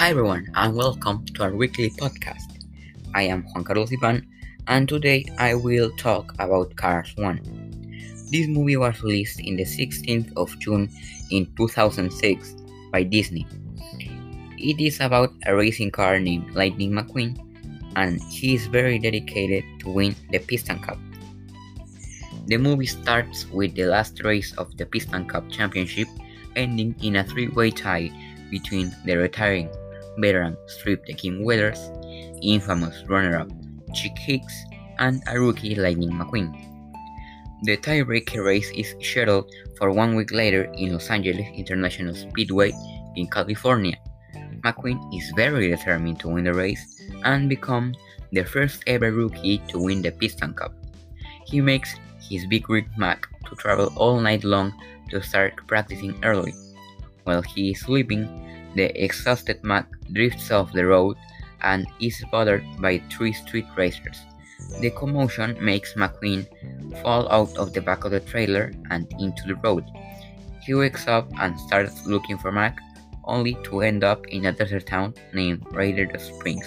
Hi everyone, and welcome to our weekly podcast. I am Juan Carlos Ivan, and today I will talk about Cars 1. This movie was released in the 16th of June in 2006 by Disney. It is about a racing car named Lightning McQueen, and he is very dedicated to win the Piston Cup. The movie starts with the last race of the Piston Cup Championship ending in a three-way tie between the retiring veteran Strip the King Weathers, infamous runner-up Chick Hicks, and a rookie Lightning McQueen. The tiebreaker race is scheduled for one week later in Los Angeles International Speedway in California. McQueen is very determined to win the race and become the first ever rookie to win the Piston Cup. He makes his big rig Mack to travel all night long to start practicing early. While he is sleeping, the exhausted Mack drifts off the road and is bothered by three street racers. The commotion makes McQueen fall out of the back of the trailer and into the road. He wakes up and starts looking for Mack, only to end up in a desert town named Radiator Springs.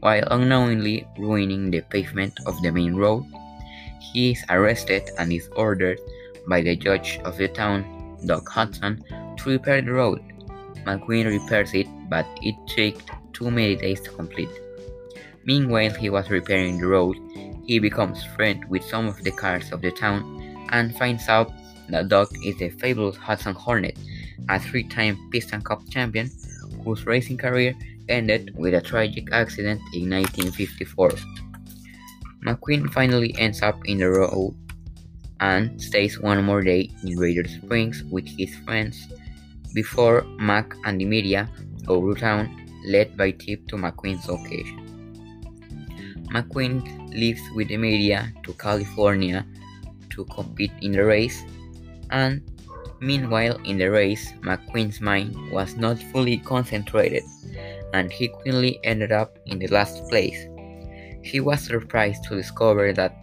While unknowingly ruining the pavement of the main road, he is arrested and is ordered by the judge of the town, Doc Hudson, to repair the road. McQueen repairs it, but it took too many days to complete. Meanwhile, he was repairing the road. He becomes friends with some of the cars of the town and finds out that Doc is the fabulous Hudson Hornet, a three-time Piston Cup champion whose racing career ended with a tragic accident in 1954. McQueen finally ends up in the road and stays one more day in Radiator Springs with his friends before Mack and the media town, led by Tip to McQueen's location. McQueen leaves with the media to California to compete in the race, and meanwhile, in the race, McQueen's mind was not fully concentrated, and he quickly ended up in the last place. He was surprised to discover that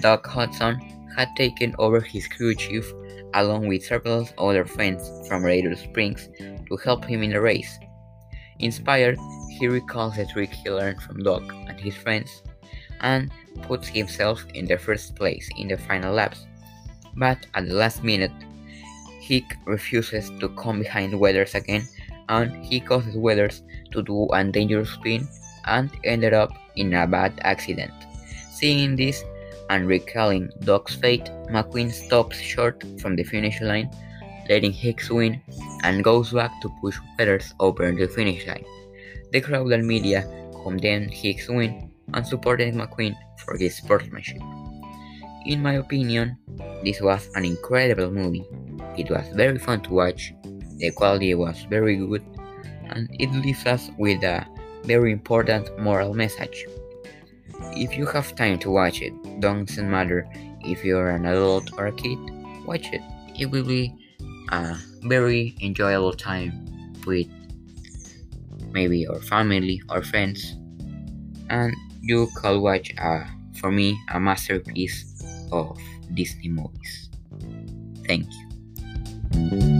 Doc Hudson had taken over his crew chief along with several other friends from Radiator Springs to help him in the race. Inspired, he recalls the trick he learned from Doc and his friends and puts himself in the first place in the final laps. But at the last minute, Hick refuses to come behind Weathers again and he causes Weathers to do a dangerous spin and ended up in a bad accident. Seeing this, and recalling Doc's fate, McQueen stops short from the finish line, letting Hicks win, and goes back to push Weathers over the finish line. The crowd and media condemned Hicks' win and supported McQueen for his sportsmanship. In my opinion, this was an incredible movie. It was very fun to watch, the quality was very good, and it leaves us with a very important moral message. If you have time to watch it, doesn't matter if you're an adult or a kid, watch it. It will be a very enjoyable time with maybe your family or friends, and you could watch, uh, for me, a masterpiece of Disney movies. Thank you.